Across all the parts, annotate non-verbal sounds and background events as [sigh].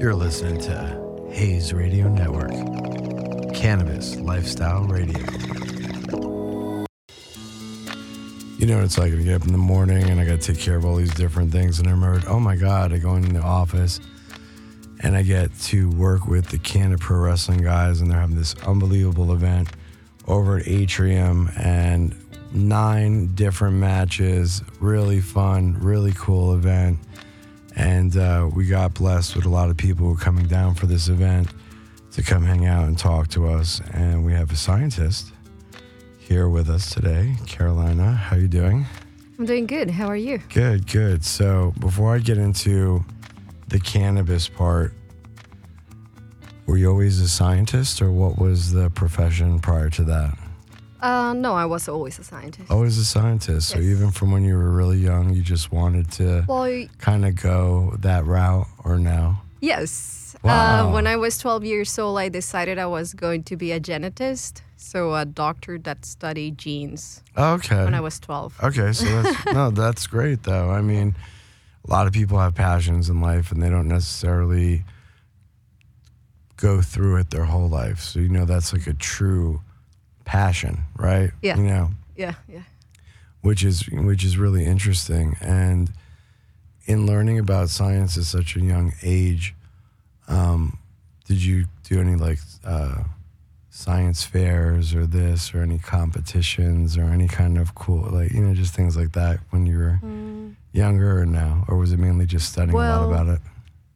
You're listening to Hayes Radio Network, Cannabis Lifestyle Radio. You know what it's like to get up in the morning and I got to take care of all these different things. And I remembered, oh my God, I go into the office and I get to work with the Canada Pro Wrestling guys, and they're having this unbelievable event over at Atrium and nine different matches. Really fun, really cool event. And uh, we got blessed with a lot of people who were coming down for this event to come hang out and talk to us. And we have a scientist here with us today, Carolina. How are you doing? I'm doing good. How are you? Good, good. So before I get into the cannabis part, were you always a scientist, or what was the profession prior to that? Uh, no, I was always a scientist. Always a scientist. So even from when you were really young, you just wanted to Well, kind of go that route, or no? yes. Wow. Uh, when I was 12 years old, I decided I was going to be a genetist, so a doctor that studied genes. Okay. When I was 12. Okay, so that's [laughs] no, that's great though. I mean, a lot of people have passions in life and they don't necessarily go through it their whole life. So you know that's like a true passion, right? Yeah. You know, Yeah, yeah. which is which is really interesting and in learning about science at such a young age, um, did you do any like uh, science fairs or this or any competitions or any kind of cool like you know just things like that when you were younger or now or was it mainly just studying a lot about it?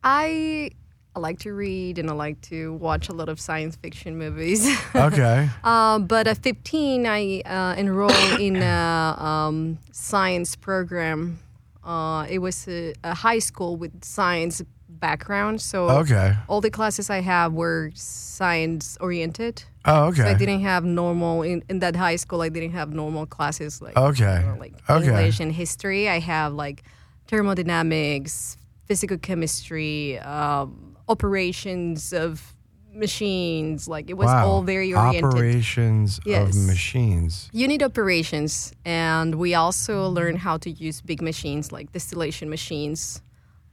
I, I like to read and I like to watch a lot of science fiction movies. [laughs] Okay. Uh, but at 15, I uh, enrolled [coughs] in a um, science program. Uh, it was a, a high school with science background, so Okay. all the classes I have were science oriented. Oh, So I didn't have normal in, in that high school. I didn't have normal classes like Okay. you know, like Okay. English and history. I have like thermodynamics, physical chemistry, um, operations of machines. Like it was wow. all very oriented. Operations Yes. of machines. Unit operations, and we also learned how to use big machines like distillation machines.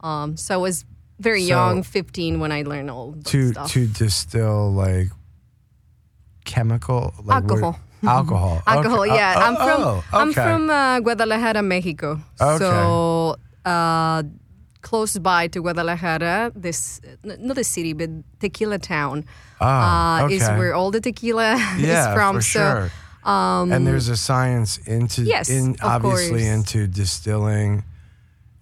Um, so I was very So- young, 15, when I learned all to stuff. to distill like chemical like Alcohol. [laughs] alcohol [laughs] Alcohol, Okay. yeah. Oh, I'm from oh, I'm from uh, Guadalajara, Mexico. Okay. So uh, close by to Guadalajara, this not a city but tequila town Ah, uh, is where all the tequila [laughs] yeah is from. for so sure and there's a science into Yes, in obviously course. into distilling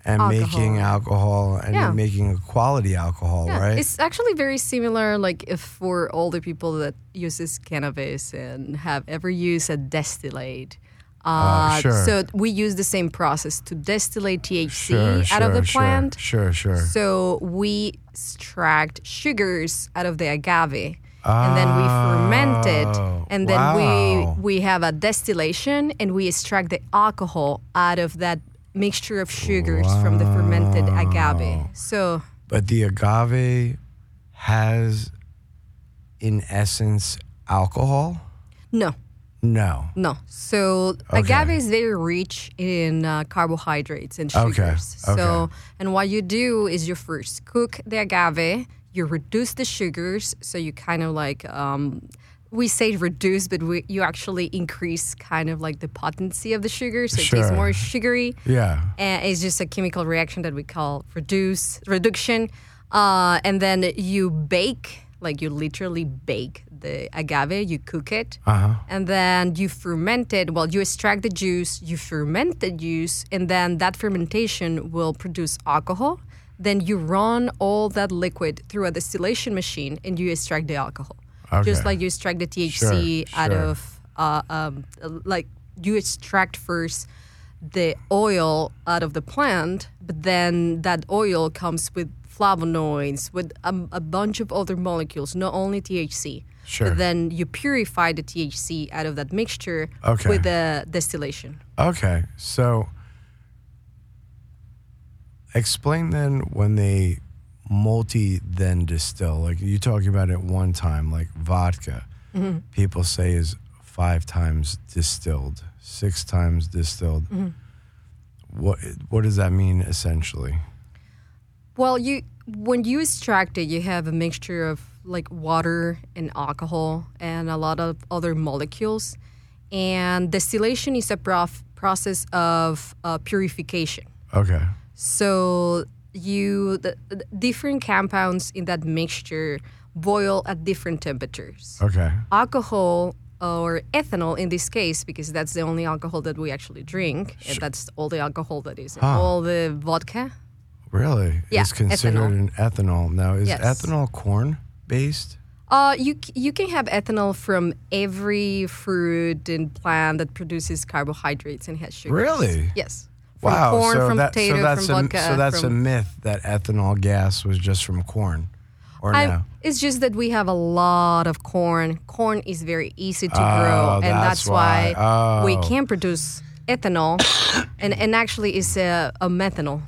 and Alcohol. making alcohol and Yeah. making a quality alcohol yeah, right it's actually very similar. Like if for all the people that uses cannabis and have ever used a distillate. Uh, sure. So we use the same process to distillate THC sure out of the plant. sure sure So we extract sugars out of the agave, and then we ferment Oh, it, and then wow. we we have a distillation, and we extract the alcohol out of that mixture of sugars from the fermented agave. So but the agave has in essence alcohol no, no no. So agave is very rich in uh, carbohydrates and sugars. Okay, sugars. So okay. and what you do is you first cook the agave, you reduce the sugars, so you kind of like um, we say reduce, but we, you actually increase kind of like the potency of the sugar, so it tastes more sugary. yeah And it's just a chemical reaction that we call reduce reduction. Uh, and then you bake, like you literally bake the agave, you cook it, uh-huh and then you ferment it. Well, you extract the juice, you ferment the juice, and then that fermentation will produce alcohol. Then you run all that liquid through a distillation machine, and you extract the alcohol, just like you extract the THC Sure, out sure. of uh, um, like you extract first the oil out of the plant, but then that oil comes with flavonoids, with a, a bunch of other molecules, not only THC. Sure. Then you purify the THC out of that mixture Okay. with the distillation. Okay, so explain then when they multi then distill. Like you talking about it one time, like vodka. Mm-hmm. People say is five times distilled, six times distilled. Mm-hmm. What what does that mean essentially? Well, you when you extract it, you have a mixture of like water and alcohol and a lot of other molecules. And distillation is a prof- process of uh, purification. Okay. So you the, the different compounds in that mixture boil at different temperatures. Okay. Alcohol or ethanol in this case, because that's the only alcohol that we actually drink, and that's all the alcohol that is in Huh. all the vodka. Really? Yeah, It's considered ethanol. an ethanol. Now, is Yes. ethanol corn based? Uh, you you can have ethanol from every fruit and plant that produces carbohydrates and has sugar. Really? Yes. From wow. corn, so from that, potato, so that's from a. So that's a myth that ethanol gas was just from corn, or I- no? It's just that we have a lot of corn. Corn is very easy to Oh, grow, and that's that's, why, why. we Oh. can produce ethanol, [coughs] and and actually it's a, a methanol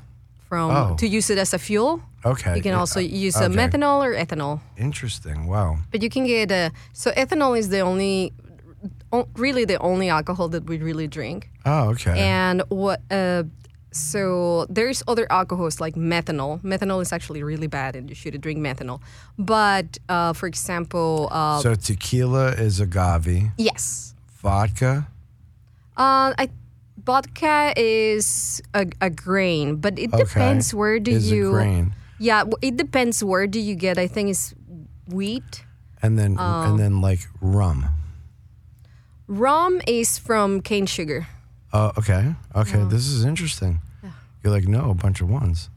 from Oh. to use it as a fuel. Okay. You can yeah, also use okay. a methanol or ethanol. Interesting. Wow. But you can get a so ethanol is the only, really the only alcohol that we really drink. Oh, okay. And what? Uh, so there's other alcohols like methanol. Methanol is actually really bad, and you shouldn't drink methanol. But uh, for example, uh, so tequila is agave, yes, vodka. uh, I, vodka is a, a grain, but it Okay. depends where do is you. a grain, Yeah, it depends where do you get. I think it's wheat. and then Oh. and um, then like rum. Rum is from cane sugar. Oh, okay. Okay. This is interesting. You're like, no, a bunch of ones.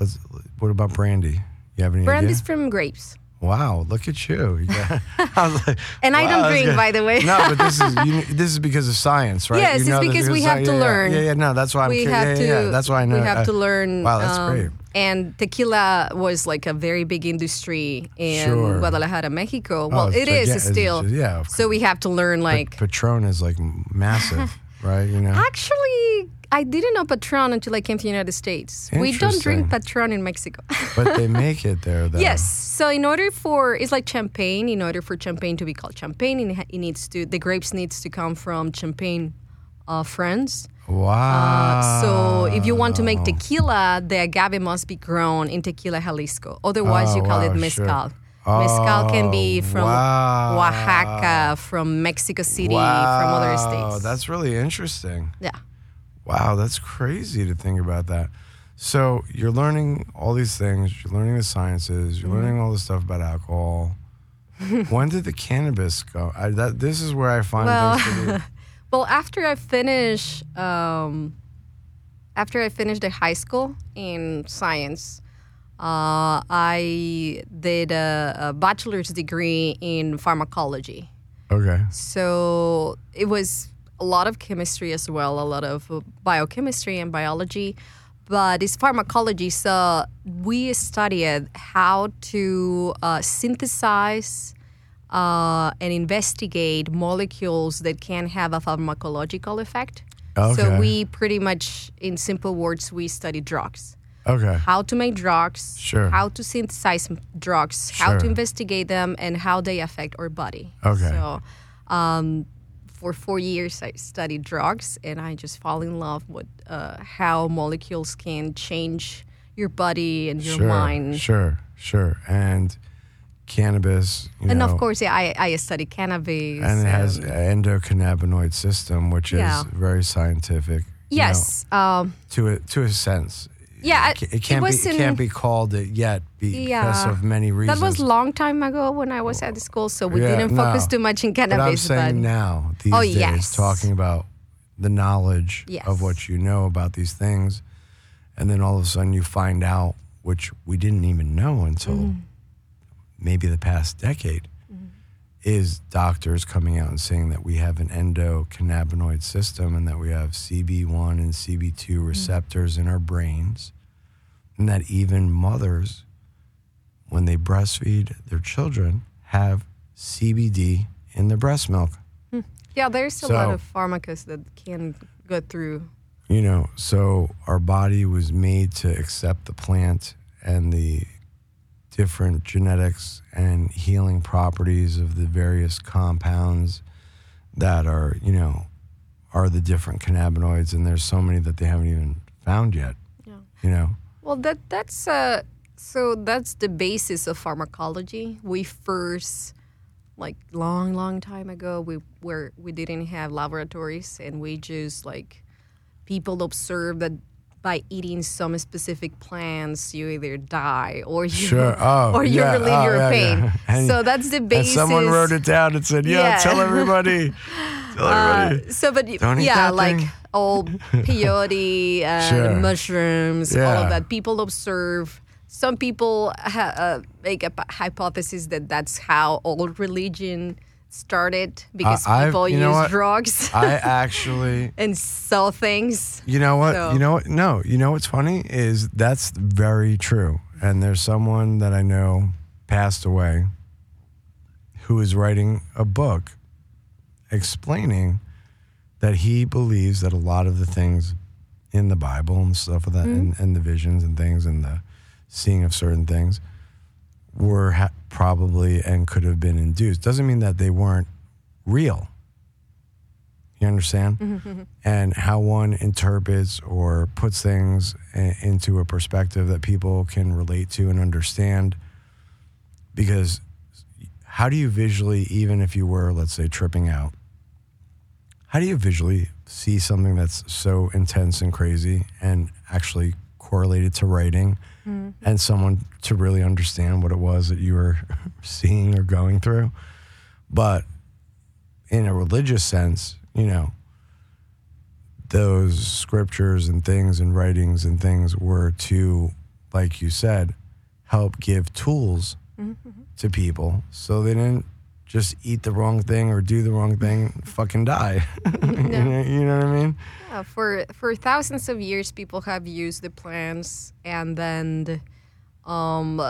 Let's. What about brandy? You have any Brandy is idea? from grapes. Wow, look at you. You got- [laughs] I was like, And I don't drink, good. by the way. No, but this is [laughs] you, this is because of science, right? Yes, You it's know this because we of have to yeah, learn. Yeah, yeah, no, that's why I'm we curious. have yeah, to. yeah, yeah, that's why I know. We have uh, to learn. Wow, that's um, great. And tequila was like a very big industry in Sure. Guadalajara, Mexico. Oh, Well, it's it is giga- still. just- yeah, of So we have to learn like. Patron is like massive, [laughs] right? You know. Actually, I didn't know Patron until I came to the United States. We don't drink Patron in Mexico. [laughs] but they make it there, though. yes. So in order for it's like champagne. In order for champagne to be called champagne, it, it needs to the grapes needs to come from Champagne, uh, France. Wow. Uh, so if you want to make tequila, the agave must be grown in Tequila, Jalisco. Otherwise, Oh, you call wow, it sure. mezcal. Mezcal can be Oh, from wow. Oaxaca, from Mexico City, wow. from other states. Oh, that's really interesting. yeah. Wow, that's crazy to think about that. So you're learning all these things. You're learning the sciences. Mm-hmm. You're learning all this stuff about alcohol. [laughs] when did the cannabis go? I, that this is where I find Well- things to be. Well, after I finish, um, after I finished the high school in science, uh, I did a, a bachelor's degree in pharmacology. Okay. So it was a lot of chemistry as well, a lot of uh, biochemistry and biology. But it's pharmacology, so we studied how to uh, synthesize uh, and investigate molecules that can have a pharmacological effect. Okay. So we pretty much, in simple words, we study drugs Okay. how to make drugs, Sure. how to synthesize drugs, how to investigate them, and how they affect our body. Okay. So, um, for four years, I studied drugs, and I just fall in love with uh, how molecules can change your body and your sure. mind. Sure. Sure. And cannabis. You And know, of course, yeah, I, I studied cannabis. and it has an endocannabinoid system, which is very scientific. you know, yes. um, to a to a sense. Yeah, it, it it can't be was it can't be called it yet because Yeah. of many reasons. that was a long time ago when I was at the school, so we Yeah, didn't focus no. too much in but I'm cannabis. saying now these Oh, days, yes. talking about the knowledge Yes. of what you know about these things, and then all of a sudden you find out which we didn't even know until Mm-hmm. maybe the past decade. Is doctors coming out and saying that we have an endocannabinoid system and that we have CB1 and CB2 Mm-hmm. receptors in our brains, and that even mothers, when they breastfeed their children, have CBD in their breast milk. Yeah, there's a lot of pharmacas that can go through. You know, so our body was made to accept the plant and the different genetics and healing properties of the various compounds that are, you know, are the different cannabinoids and there's so many that they haven't even found yet, Yeah. you know. Well, that that's uh, So that's the basis of pharmacology. We first, like long, long time ago, we were we didn't have laboratories, and we just like people observed that by eating some specific plants, you either die or you Sure. [laughs] Oh, or you yeah. relieve Oh, your yeah, pain. yeah. [laughs] So that's the basis. someone wrote it down and said, "Yeah, tell everybody, [laughs] tell everybody." Uh, so, but Don't yeah, like thing. all peyote and Sure. mushrooms, all of that. People observe. Some people ha- uh, make a p- hypothesis that that's how old religion started because I've- people use what? drugs I [laughs] actually, and sell things. you know what? So- You know what? No, you know what's funny is that's very true. And there's someone that I know passed away who is writing a book explaining that he believes that a lot of the things in the Bible and stuff of that, hmm? and, and the visions and things, and the seeing of certain things, were ha- probably and could have been induced. Doesn't mean that they weren't real. You understand? Mm-hmm, mm-hmm. And how one interprets or puts things i- into a perspective that people can relate to and understand. Because how do you visually, even if you were, let's say, tripping out, how do you visually see something that's so intense and crazy and actually correlated to writing Mm-hmm. and someone to really understand what it was that you were [laughs] seeing or going through? But in a religious sense, you know, those scriptures and things and writings and things were to, like you said, help give tools mm-hmm. to people so they didn't just eat the wrong thing or do the wrong thing fucking die. [laughs] you, know, you know what I mean? Yeah, for for thousands of years, people have used the plants and then um,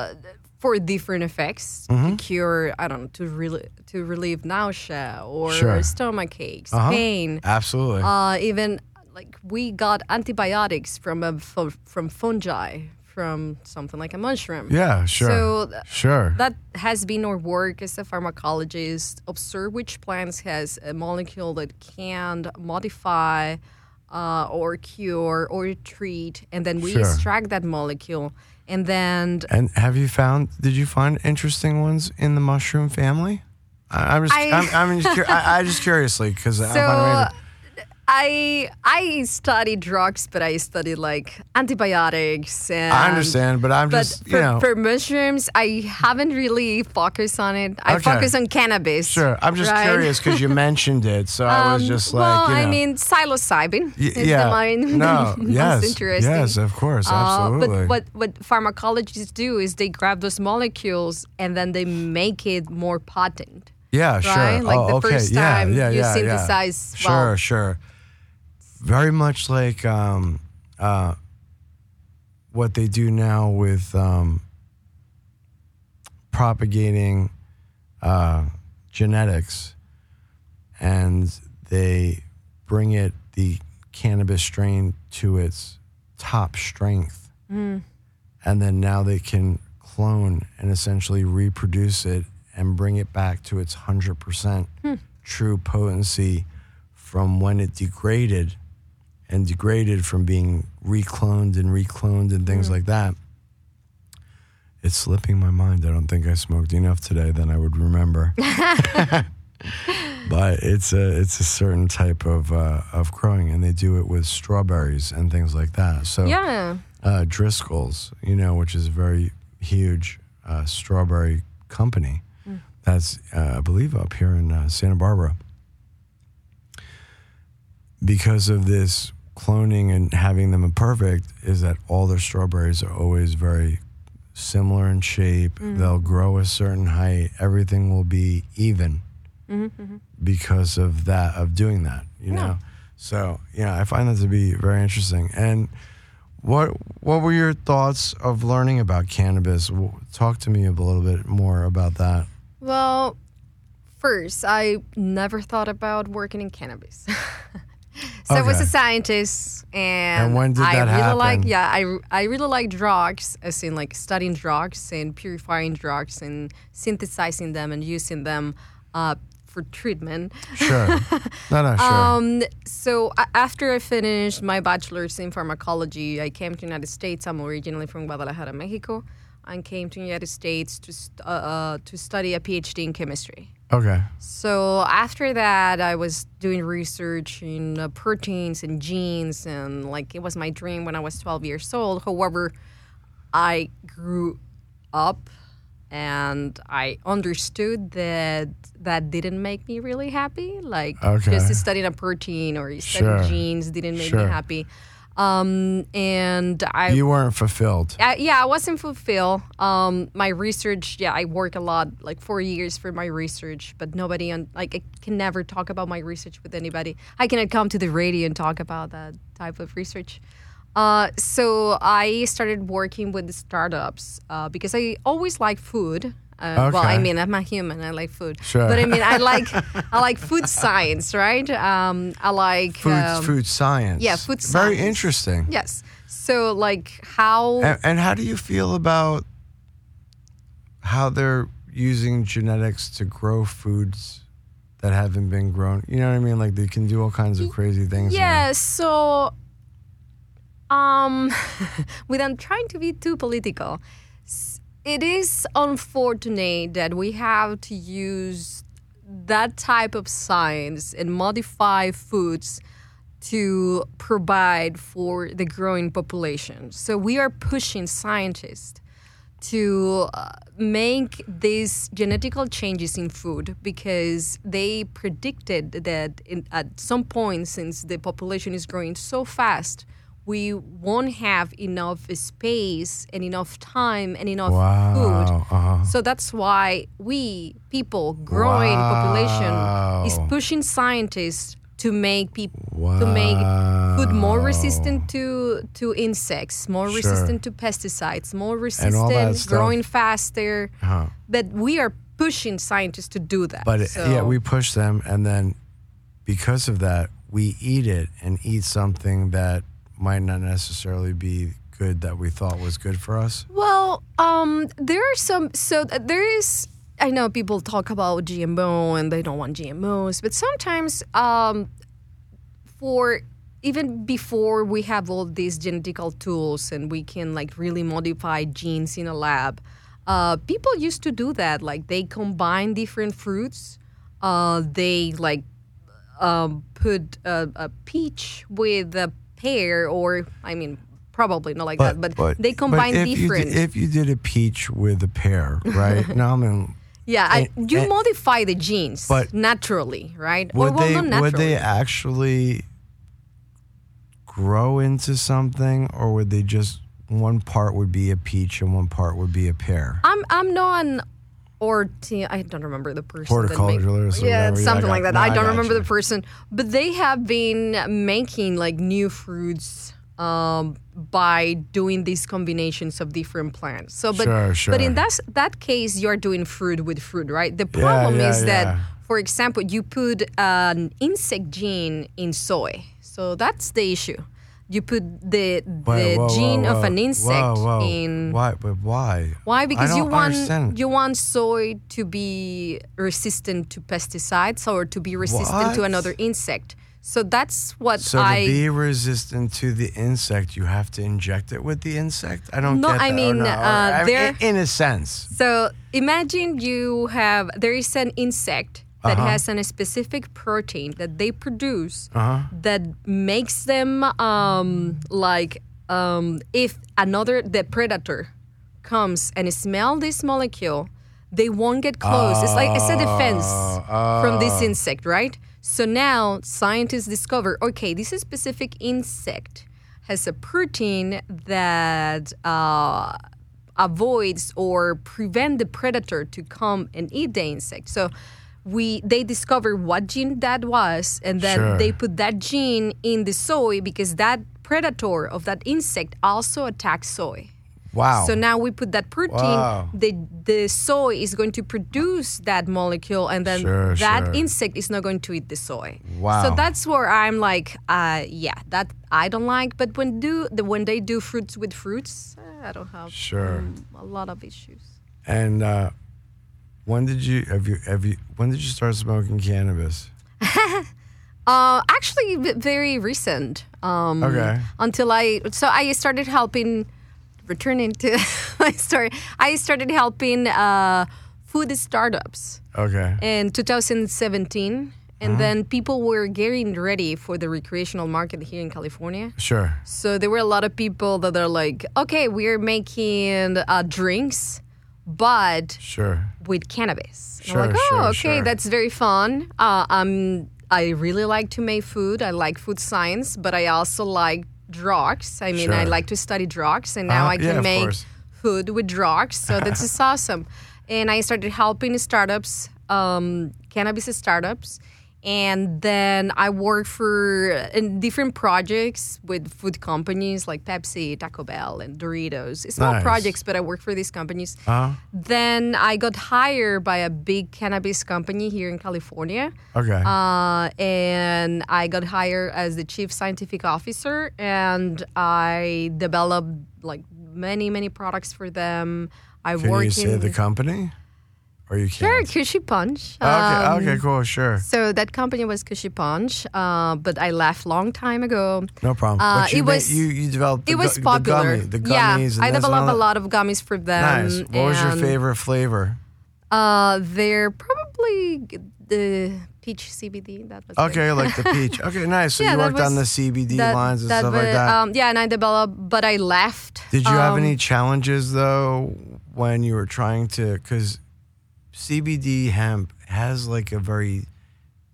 for different effects Mm-hmm. to cure. I don't know to really to relieve nausea or Sure. stomach aches, Uh-huh. pain. Absolutely. Uh, even like we got antibiotics from a from fungi from something like a mushroom. yeah, sure. So th- sure. that has been our work as a pharmacologist. Observe which plants has a molecule that can modify uh, or cure or treat, and then we Sure. extract that molecule. And then and have you found? Did you find interesting ones in the mushroom family? I, I'm just, I- am I'm just, cur- I, I just [laughs] curiously because I so I I studied drugs, but I studied like antibiotics and I understand, but I'm But just, for, you know, for mushrooms, I haven't really focused on it. I Okay. focus on cannabis. sure. I'm just right? curious because you [laughs] mentioned it, so I was Um, just like, well, you know, I mean, psilocybin y- is yeah, the main, no, [laughs] yes, interesting. yes, of course, Uh, absolutely. but what what pharmacologists do is they grab those molecules and then they make it more potent. Yeah, sure. right? Like oh, the okay. first yeah, time yeah, you yeah, synthesize, Yeah. well- Sure, sure. Very much like um, uh, what they do now with um, propagating uh, genetics, and they bring it the cannabis strain to its top strength, Mm. and then now they can clone and essentially reproduce it and bring it back to its 100% true potency from when it degraded and degraded from being recloned and recloned and things like that. It's slipping my mind. I don't think I smoked enough today than I would remember. [laughs] [laughs] but it's a it's a certain type of uh, of growing, and they do it with strawberries and things like that. So Yeah. uh, Driscoll's, you know, which is a very huge uh, strawberry company. That's, uh, I believe, up here in uh, Santa Barbara. Because of this cloning and having them imperfect, is that all their strawberries are always very similar in shape. Mm-hmm. They'll grow a certain height. Everything will be even mm-hmm, mm-hmm. because of that, of doing that, you Yeah. know? So, yeah, I find that to be very interesting. And what what were your thoughts of learning about cannabis? Talk to me a little bit more about that. Well, first, I never thought about working in cannabis. [laughs] so I was a scientist, and, And when did I really happen? like yeah, I I really like drugs, as in like studying drugs and purifying drugs and synthesizing them and using them uh, for treatment. Sure. [laughs] no, no, sure. Um, so after I finished my bachelor's in pharmacology, I came to the United States. I'm originally from Guadalajara, Mexico. and came to the United States to st- uh, uh, to study a PhD in chemistry. Okay. So after that, I was doing research in uh, proteins and genes, and like it was my dream when I was 12 years old. However, I grew up and I understood that that didn't make me really happy. Like Okay. just studying a protein or studying Sure. genes didn't make Sure. me happy. Um, and I You weren't fulfilled. uh, yeah, I wasn't fulfilled. Um, my research, yeah, I work a lot, like four years for my research, but nobody on like I can never talk about my research with anybody. I cannot come to the radio and talk about that type of research. Uh, so I started working with the startups uh, because I always like food. Uh, Well, I mean, I'm a human. I like food. Sure. But I mean, I like [laughs] I like food science, right? Um, I like Food, um, food science. yeah, food Very interesting. Yes. So like how And, and how do you feel about how they're using genetics to grow foods that haven't been grown? You know what I mean? Like they can do all kinds of crazy things. now. Yeah, so um [laughs] without trying to be too political, it is unfortunate that we have to use that type of science and modify foods to provide for the growing population. So we are pushing scientists to uh, make these genetical changes in food because they predicted that in, at some point, since the population is growing so fast, we won't have enough space and enough time and enough Wow. food. Uh-huh. So that's why we people growing population is pushing scientists to make people to make food more resistant to to insects, more Sure. resistant to pesticides, more resistant, growing faster. Uh-huh. But we are pushing scientists to do that. But So- yeah, we push them, and then because of that, we eat it and eat something that might not necessarily be good that we thought was good for us. Well, um, there are some. So there is. I know people talk about GMO and they don't want GMOs, but sometimes, um, for even before we have all these genetical tools and we can like really modify genes in a lab, uh, people used to do that. Like they combine different fruits. Uh, they like um, put a, a peach with a pear, or I mean, probably not like that, but, they combine if different. You did, if you did a peach with a pear, right? [laughs] now I mean, yeah, I, and- you and- modify the genes But- naturally, right? would or well, they not naturally. would they actually grow into something, or would they just one part would be a peach and one part would be a pear? I'm I'm not an orti. I don't remember the person. that make- Horticulturalist or yeah, something like that. no, I I don't got remember you. the person, but they have been making like new fruits um, by doing these combinations of different plants. So, but Sure, but in that that case, you're doing fruit with fruit, right? The problem yeah, is yeah. that, for example, you put an insect gene in soy, so that's the issue. You put the the Wait, whoa, gene whoa, of an insect Whoa, whoa. in why? But why? why? Because you want understand. you want soy to be resistant to pesticides or to be resistant to another insect. So that's what So I. to be resistant to the insect, you have to inject it with the insect. I don't No, get I that. Or mean, no, or- uh, I mean, there- in, in a sense. so imagine you have there is an insect that Uh-huh. has a specific protein that they produce Uh-huh. that makes them um, like um, if another the predator comes and smell this molecule, they won't get close. it's like it's a defense from this insect, right? So now scientists discover okay, this specific insect has a protein that uh, avoids or prevent the predator to come and eat the insect. So we they discover what gene that was, and then Sure. they put that gene in the soy because that predator of that insect also attacks soy. Wow. So now we put that protein. Wow. The the soy is going to produce that molecule, and then Sure, that sure. insect is not going to eat the soy. Wow. So that's where I'm like, uh, yeah, that I don't like. But when do the when they do fruits with fruits, uh, I don't have Sure. um, a lot of issues. and uh, when did you have you have you when did you start smoking cannabis? [laughs] Uh, actually, very recent. Um, Okay. Until I so I started helping returning to [laughs] my story, I started helping uh, food startups Okay. in 2017, and Uh-huh. then people were getting ready for the recreational market here in California. Sure. So there were a lot of people that are like, okay, we're making uh, drinks, but Sure. With cannabis. Sure, I'm like, oh, sure, okay, sure. that's very fun. Uh, um, I really like to make food. I like food science, but I also like drugs. I mean, I like to study drugs, and now Uh-huh, I can yeah, make course. food with drugs. So this is [laughs] awesome. And I started helping startups, um, cannabis startups. And then I worked for in different projects with food companies like Pepsi, Taco Bell, and Doritos. It's not Nice. projects, but I worked for these companies. Uh-huh. Then I got hired by a big cannabis company here in California. Okay. Uh, and I got hired as the chief scientific officer, and I developed like many, many products for them. I Can work you say in the company? Or you sure can't? Cushy Punch. Okay, Um, okay, cool, sure. So that company was Cushy Punch, uh, but I left long time ago. No problem. uh, but you, it ma- was- you, you developed the, It was gu- popular. the, gummy, the gummies. yeah, and I this and developed a that. lot of gummies for them. Nice. What was your and, favorite flavor? Uh, they're probably the peach CBD. That was Okay, like the [laughs] peach. Okay, nice. So Yeah, you that worked on the was- CBD that- lines and that stuff like was- that. Um, yeah, and I developed, but I left. Did you have Um, any challenges though when you were trying to? Because CBD hemp has like a very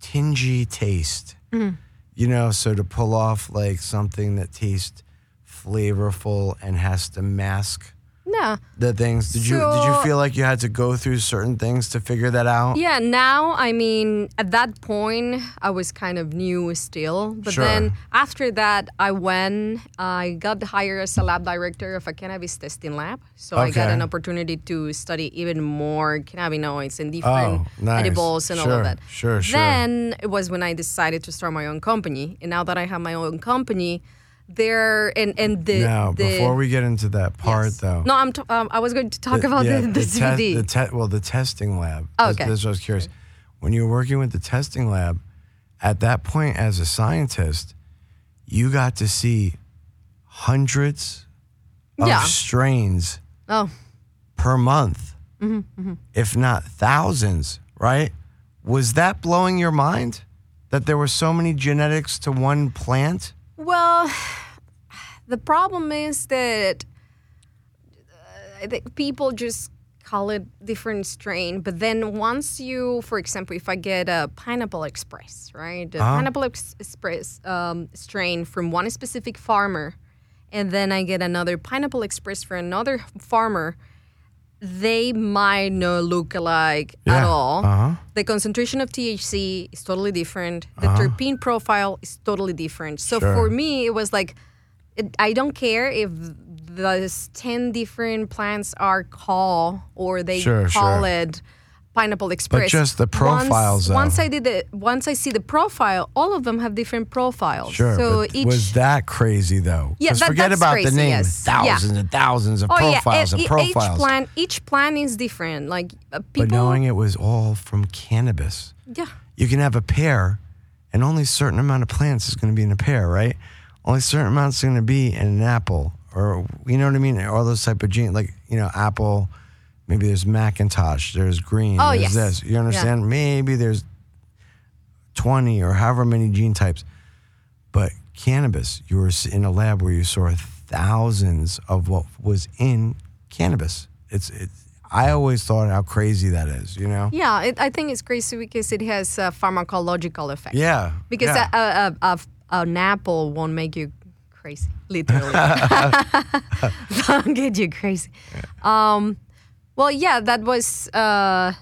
tingy taste, Mm-hmm. you know. So to pull off like something that tastes flavorful and has to mask No. the things, did you did you feel like you had to go through certain things to figure that out? Yeah, now, I mean, at that point, I was kind of new still. But Sure. then after that, I went, I got hired as a lab director of a cannabis testing lab. So I got an opportunity to study even more cannabinoids and oh, different Oh, nice. edibles and all of that. sure, sure. Then it was when I decided to start my own company. And now that I have my own company, there, and, and the. Now, the, before we get into that part, Yes. though, No, I'm t- um, I was going to talk about yeah, the, the, te- CBD. the te- well, the testing lab. Oh, okay. That's what I was curious. When you were working with the testing lab, at that point, as a scientist, you got to see hundreds of Yeah. strains oh, per month, Mm-hmm, if not thousands. Right? Was that blowing your mind that there were so many genetics to one plant? Well, the problem is that uh, I think people just call it different strain. But then once you, for example, if I get a pineapple express, right, the Uh-huh. pineapple ex- express um, strain from one specific farmer, and then I get another pineapple express from another farmer. They might not look alike at all. Uh-huh. The concentration of THC is totally different. The terpene profile is totally different. So Sure. for me, it was like, it, I don't care if those 10 different plants are called or they Sure, call sure. it Pineapple Express. But just the profiles, Once, once I did it, once I see the profile, all of them have different profiles. Sure. So each was that crazy though? Yeah, that- forget about crazy, the name. yes. Yeah. Thousands and thousands of oh profiles yeah, and e- profiles. each plant each plant is different. Like uh, but knowing it was all from cannabis, yeah. you can have a pear, and only a certain amount of plants is going to be in a pear, right? Only a certain amount is going to be in an apple, or you know what I mean? All those type of genes, like you know, apple. Maybe there's McIntosh. There's green. Oh, there's yes. this. You understand? Maybe there's twenty or however many gene types. But cannabis, you were in a lab where you saw thousands of what was in cannabis. It's it's. I always thought how crazy that is. You know? Yeah, it, I think it's crazy because it has a pharmacological effect. Yeah. Because yeah. a, a, a, an apple won't make you crazy, literally. [laughs] Don't get you crazy. Um, well, yeah, that was. Uh,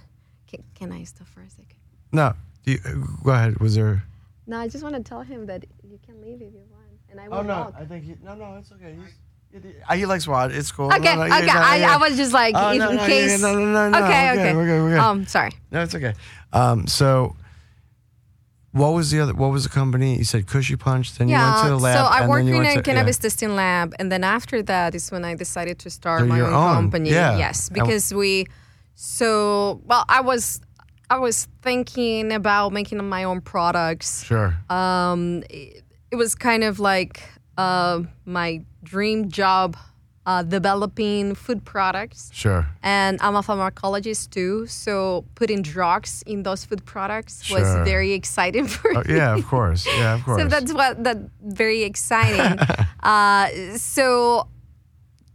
can, can I stop for a second? No, you, go ahead. Was there? No, I just want to tell him that you can leave if you want, and I will Oh no, walk. I think he, no, no, it's okay. He's, he, he likes WAD. It's cool. Okay, No, no, okay. no, I, yeah. I was just like, Oh, if, no, in no, case. yeah, no, no, no, no, okay, we're good, okay. we're good, we're good. Um, sorry. No, it's okay. Um, so, what was the other? What was the company? You said Cushy Punch. Then you went to the lab. so I worked in a to, cannabis testing lab, and then after that is when I decided to start So my own, own, company. yeah. Yes, because we. So well, I was, I was thinking about making my own products. Sure. Um, it, it was kind of like uh, my dream job uh, developing food products. Sure. And I'm a pharmacologist too, so putting drugs in those food products Sure. was very exciting [laughs] for Oh, me. yeah, of course. Yeah, of course. [laughs] So that's what that very exciting. [laughs] uh, so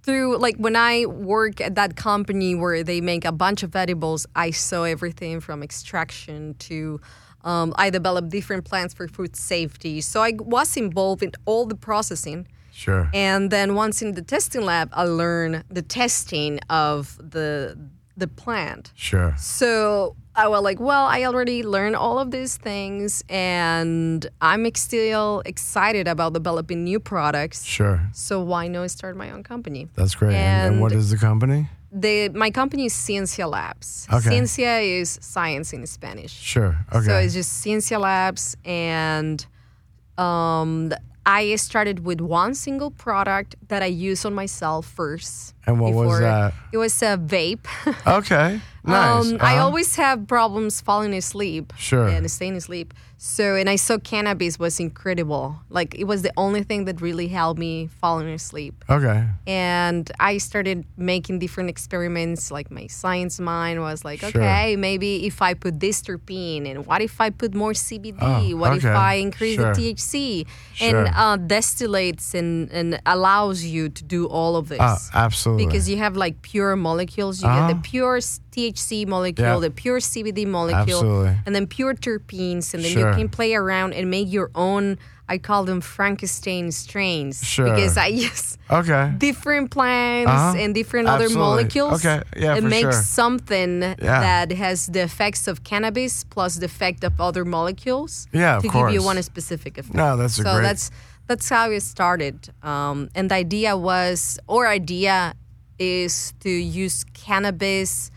through like when I work at that company where they make a bunch of edibles, I saw everything from extraction to um, I developed different plants for food safety. So I was involved in all the processing. Sure. And then once in the testing lab, I learned the testing of the the plant. Sure. So I was like, well, I already learned all of these things, and I'm still excited about developing new products. Sure. So why not start my own company? That's great. And, and what is the company? The my company is Ciencia Labs. Okay. Ciencia is science in Spanish. Sure. Okay. So it's just Ciencia Labs, and um, I started with one single product that I use on myself first. And what was that? It was a vape. okay. [laughs] Nice. Um, I Uh-huh. always have problems falling asleep. Sure. And staying asleep. So, and I saw cannabis was incredible. Like, it was the only thing that really helped me falling asleep. Okay. And I started making different experiments. Like, my science mind was like, Sure. okay, maybe if I put this terpene, and what if I put more CBD? Oh, what if. I increase Sure. the THC? Sure. And uh, distillates and, and allows you to do all of this Oh, absolutely. because you have like pure molecules. You Uh-huh. get the pure s- THC molecule, Yeah. the pure CBD molecule, Absolutely. and then pure terpenes, and then Sure. you can play around and make your own. I call them Frankenstein strains Sure. because I [laughs] use okay. different plants Uh-huh. and different other molecules. Okay. Yeah, and make sure. something Yeah. that has the effects of cannabis plus the effect of other molecules. Yeah, of to give you one specific effect. No, that's a so great- that's that's how it started. Um, and the idea was, or idea is to use cannabis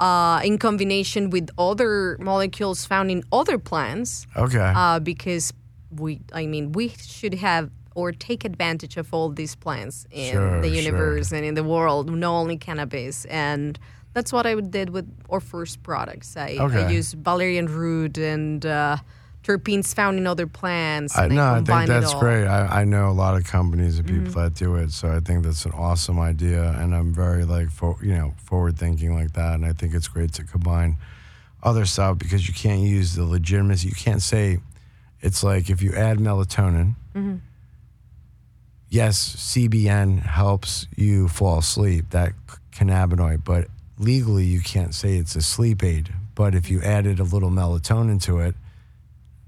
uh, in combination with other molecules found in other plants, Okay. uh, because we, I mean, we should have or take advantage of all these plants in Sure, the sure. universe and in the world, not only cannabis. And that's what I did with our first products. I, I used valerian root and uh, terpenes found in other plants. I, no, I think that's great. I, I know a lot of companies and people Mm-hmm. that do it, so I think that's an awesome idea, and I'm very like for, you know forward thinking like that, and I think it's great to combine other stuff because you can't use the legitimacy. You can't say it's like if you add melatonin. Mm-hmm. Yes, CBN helps you fall asleep. That cannabinoid, but legally you can't say it's a sleep aid. But if you added a little melatonin to it,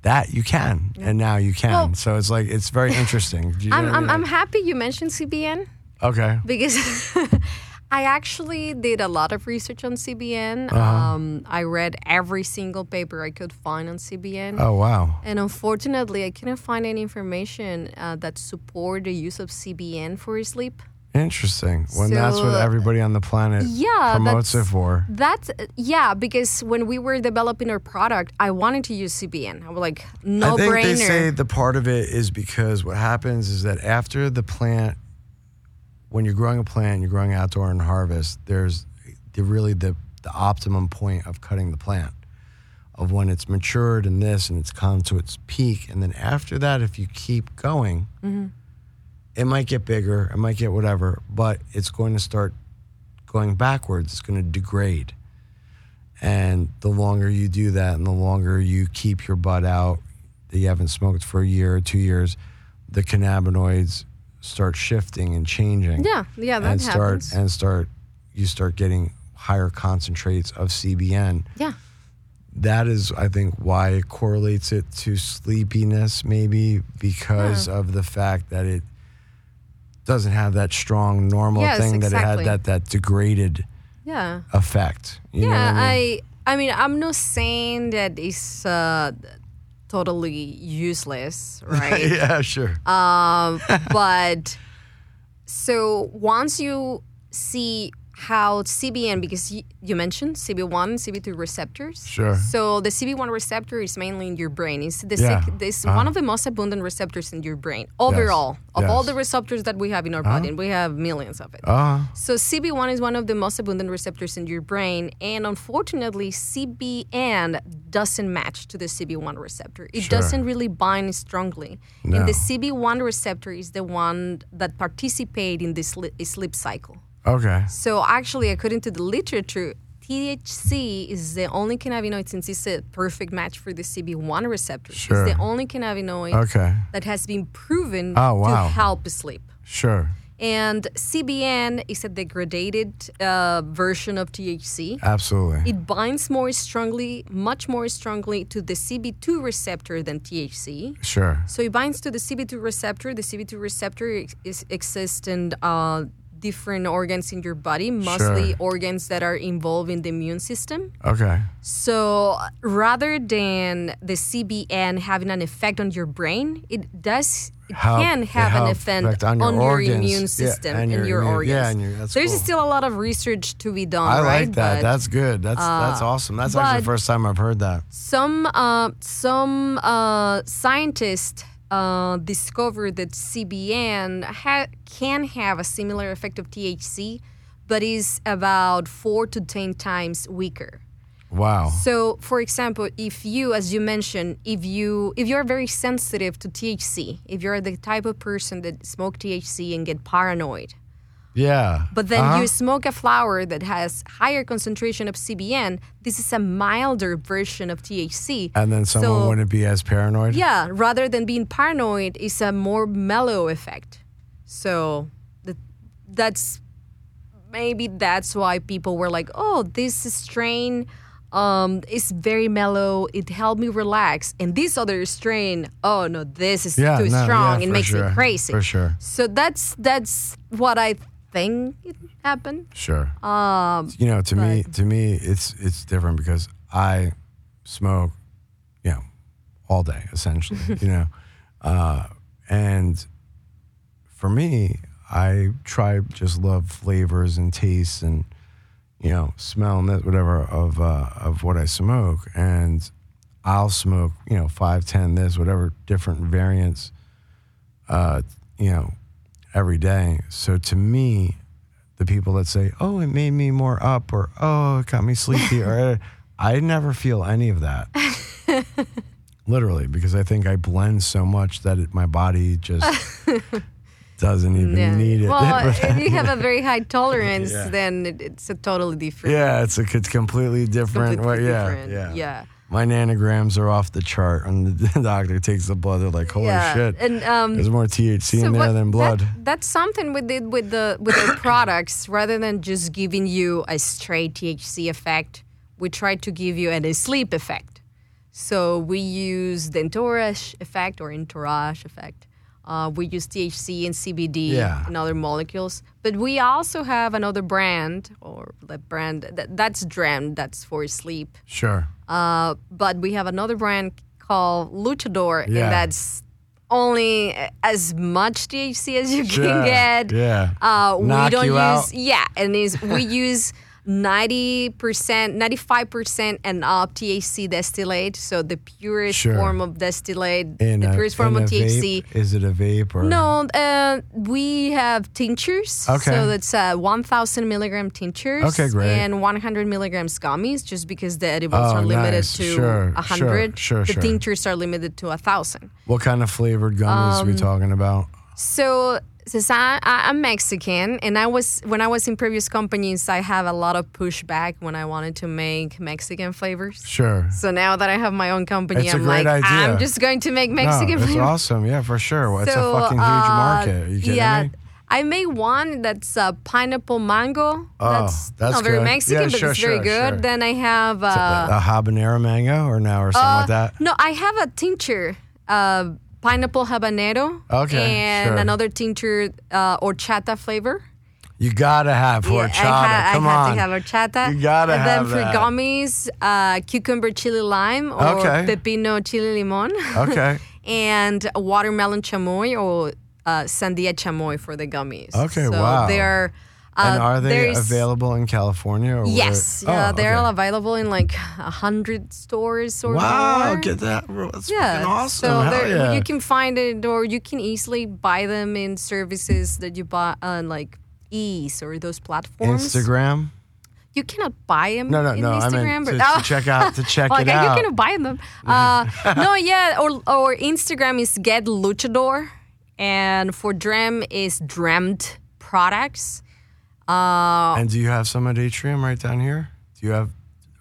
that you can, and now you can. Well- so it's like it's very [laughs] interesting. You I'm, I I'm, I'm happy you mentioned CBN okay. because [laughs] I actually did a lot of research on CBN. Uh-huh. Um, I read every single paper I could find on CBN. Oh wow. And unfortunately, I couldn't find any information uh, that support the use of CBN for sleep. Interesting. When that's what everybody on the planet Yeah, promotes it for. That's yeah, because when we were developing our product, I wanted to use CBN. I was like, no I think brainer. they say the part of it is because what happens is that after the plant, when you're growing a plant, you're growing outdoor and harvest. There's the really the the optimum point of cutting the plant, of when it's matured and this and it's come to its peak, and then after that, if you keep going, mm-hmm. It might get bigger, it might get whatever, but it's going to start going backwards. It's going to degrade. And the longer you do that and the longer you keep your butt out that you haven't smoked for a year or two years, the cannabinoids start shifting and changing. yeah, yeah, that and start happens. and start you start getting higher concentrates of CBN. yeah, That is I think why it correlates it to sleepiness maybe because of the fact that it doesn't have that strong normal Yes, thing that it had that that degraded yeah. effect. You yeah, I mean? I, I mean, I'm not saying that it's uh, totally useless, [laughs] right? yeah, sure. um, but so once you see how CBN, because you, you mentioned CB1, CB2 receptors. Sure. So the CB1 receptor is mainly in your brain. It's the Yeah. sec- it's Uh-huh. one of the most abundant receptors in your brain overall of all Yes. Uh-huh. the receptors that we have in our body, and we have millions of it. Uh, So CB1 is one of the most abundant receptors in your brain, and unfortunately, CBN doesn't match to the CB1 receptor. It Sure. doesn't really bind strongly, No. and the CB1 receptor is the one that participate in this sleep cycle. Okay. So actually, according to the literature, THC is the only cannabinoid since it's a perfect match for the CB1 receptor. Sure. It's the only cannabinoid Okay. that has been proven Oh, wow. to help sleep. Sure. And CBN is a degraded uh, version of THC. Absolutely. It binds more strongly, much more strongly to the CB2 receptor than THC. sure. So it binds to the CB2 receptor. The CB2 receptor ex- is, exists in uh, different organs in your body, mostly Sure. organs that are involved in the immune system. Okay. So rather than the CBN having an effect on your brain, it does. It Help- can have an effect, on on your your, immune system and and, your your, immune- organs. yeah, and your- There's cool. still a lot of research to be done. I right? like that. But That's good. That's that's awesome. That's actually the first time I've heard that. some uh, some uh, scientists uh, discovered that CBN ha- can have a similar effect of THC, but is about four to ten times weaker. Wow. So, for example, if you, as you mentioned, if you if you're very sensitive to THC, if you're the type of person that smoke THC and get paranoid, Yeah. but then Uh-huh. you smoke a flower that has higher concentration of CBN, this is a milder version of THC. And then someone So- wouldn't be as paranoid. Yeah, rather than being paranoid, it's a more mellow effect. So the, that's maybe that's why people were like, "Oh, this strain um, is very mellow. It helped me relax." And this other strain, oh no, this is Yeah, too no, strong. yeah, it makes sure, me crazy. for sure. So that's that's what I think it happened. Sure. Um, you know, to me, to me, it's it's different because I smoke, you know, all day essentially. [laughs] you know, uh, and for me, I try just love flavors and tastes and you know smell and that whatever of uh, of what I smoke, and I'll smoke you know five, ten, this whatever different variants, uh, you know, every day. So to me, the people that say, "Oh, it made me more up," or "Oh, it got me sleepy," or [laughs] I never feel any of that. [laughs] Literally, because I think I blend so much that it, my body just [laughs] doesn't even need it. Well, if you have a very high tolerance, Yeah. then it, it's a totally different. yeah, it's a, it's completely different. completely well, yeah, different. yeah, yeah. My nanograms are off the chart. And the [laughs] doctor takes the blood, they're like, "Holy yeah. shit!" And um, There's more THC in there what- than blood. that- that's something we did with the with our [coughs] products. Rather than just giving you a straight THC effect, we tried to give you a sleep effect. So we use the entourage effect or entourage effect. Uh, we use THC and CBD Yeah. and other molecules, but we also have another brand or the brand that, that's Dreamt. That's for sleep. sure. Uh, but we have another brand called Luchador, Yeah. and that's only as much THC as you can get. yeah. Uh, we don't use out. yeah, and is we [laughs] use ninety percent, ninety five percent and up THC distillate. So the purest Sure. form of distillate, In the a, purest form of THC. Vape? Is it a vape or No, uh, we have tinctures. Okay. So that's uh, 1,000 milligram tinctures. Okay, great. And 100 milligrams gummies, just because the edibles Oh, are limited nice. to Sure, 100. sure, sure, the tinctures are limited to 1,000. What kind of flavored gummies Um, are we talking about? So since I, I, I'm Mexican, and I was when I was in previous companies, I have a lot of pushback when I wanted to make Mexican flavors. Sure. So now that I have my own company, It's a I'm like, idea. I'm just going to make Mexican no, it's flavors. awesome. Yeah, for sure. Well, it's a fucking huge uh, market. Are you kidding yeah, me? I made one that's uh, pineapple mango. Oh, that's, that's not very good. Mexican, Yeah, but sure, it's very sure, good. sure. Then I have uh, a habanero mango or now or something uh, like that. no, I have a tincture, uh, pineapple habanero, Okay, and sure. another tincture uh, horchata flavor. You gotta have Yeah, horchata. I, ha- Come I on. had to have horchata. You gotta and have then for that. gummies, uh, cucumber chili lime or Okay. pepino chili limon. Okay. [laughs] and watermelon chamoy or uh, sandia chamoy for the gummies. Okay, so wow. They're and uh, are they available in California? Or where- Yes, Oh, yeah, they're okay. available in like a hundred stores or Wow, more. get that. That's yeah, awesome. so yeah. you can find it, or you can easily buy them in services that you buy on like Eaze or those platforms. Instagram? You cannot buy them. No, no, in no. I Instagram, mean, to, but to uh, check out to [laughs] check like it out. you can buy them. Uh, [laughs] no, yeah, or or Instagram is Get Luchador, and for Dreamt is Dreamt Products. Uh, and do you have some at Atrium right down here? Do you have?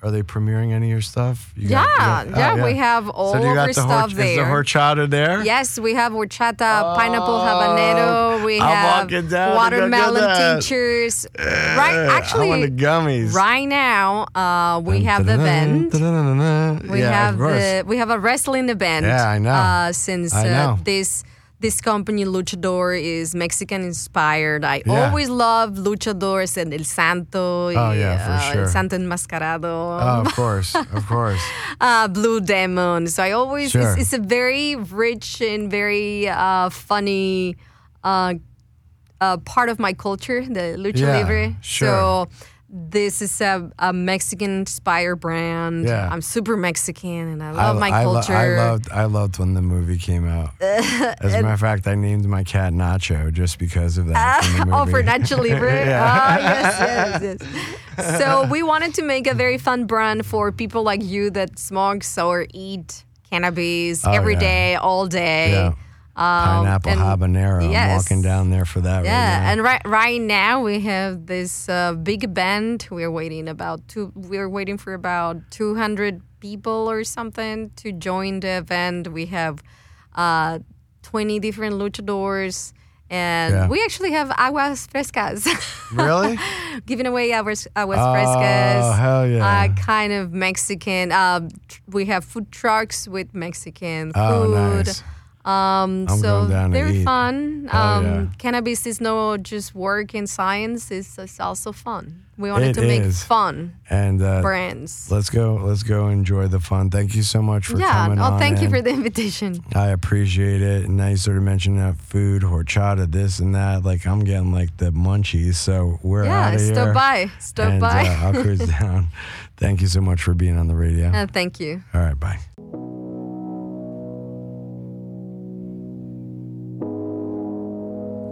Are they premiering any of your stuff? You yeah, got- you got- yeah, oh, we have all so you of got our the stuff hor- there. Is the horchata there? Yes, we have horchata, pineapple habanero. We Oh, I'm have down to go get watermelon tinctures. right, I want the actually, gummies. right now uh, we have the event. We yeah, have of the we have a wrestling event. Yeah, I know. Uh, since I uh, know. this this company Luchador is Mexican inspired. I Yeah. always love luchadors and El Santo. Oh, yeah, for uh, sure. El Santo Enmascarado. Oh, of [laughs] course, of course. uh, Blue Demon. So I always Sure. it's, it's a very rich and very uh, funny uh, uh, part of my culture, the lucha Yeah, libre. sure. So this is a, a Mexican inspired brand. Yeah. I'm super Mexican and I love my I, lo- culture. I loved I loved when the movie came out. [laughs] As a matter of fact, I named my cat Nacho just because of that. [laughs] oh, for. Nacho Libre. [laughs] Yeah. Ah, yes, yes, yes. So we wanted to make a very fun brand for people like you that smokes or eat cannabis Oh, every yeah. day, all day. Yeah. Pineapple and- habanero. I'm yes. walking down there for that right Yeah, now. and right right now we have this uh, big event. We're waiting about two. We're waiting for about two hundred people or something to join the event. We have uh, twenty different luchadors, and Yeah. we actually have aguas frescas, [laughs] really? giving away aguas aguas Oh, frescas. hell yeah. Uh, kind of Mexican. Uh, tr- we have food trucks with Mexican food. Oh, food. nice. Um, so to fun. Um, yeah. Cannabis is no just work and science. It's, it's also fun. We wanted It to make is. fun And uh, brands. let's go. Let's go enjoy the fun. Thank you so much for Yeah. coming Oh, on. thank you for the invitation. I appreciate it. And now you sort of mentioned that food, horchata, this and that. Like I'm getting like the munchies. So we're yeah, out of here. stop by. Stop and, by. Uh, I'll cruise [laughs] down. Thank you so much for being on the radio. Uh, thank you. All right, bye.